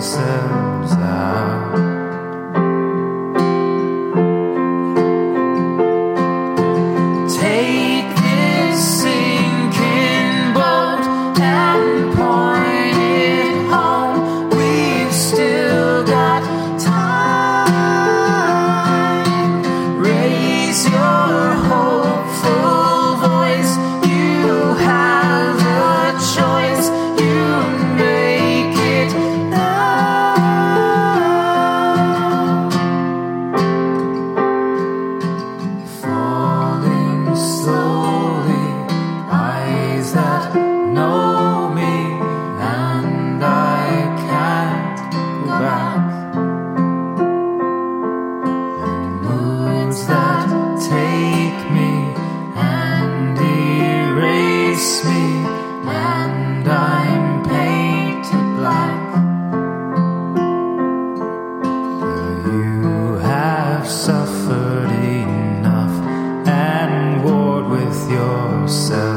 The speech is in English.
themselves yourself.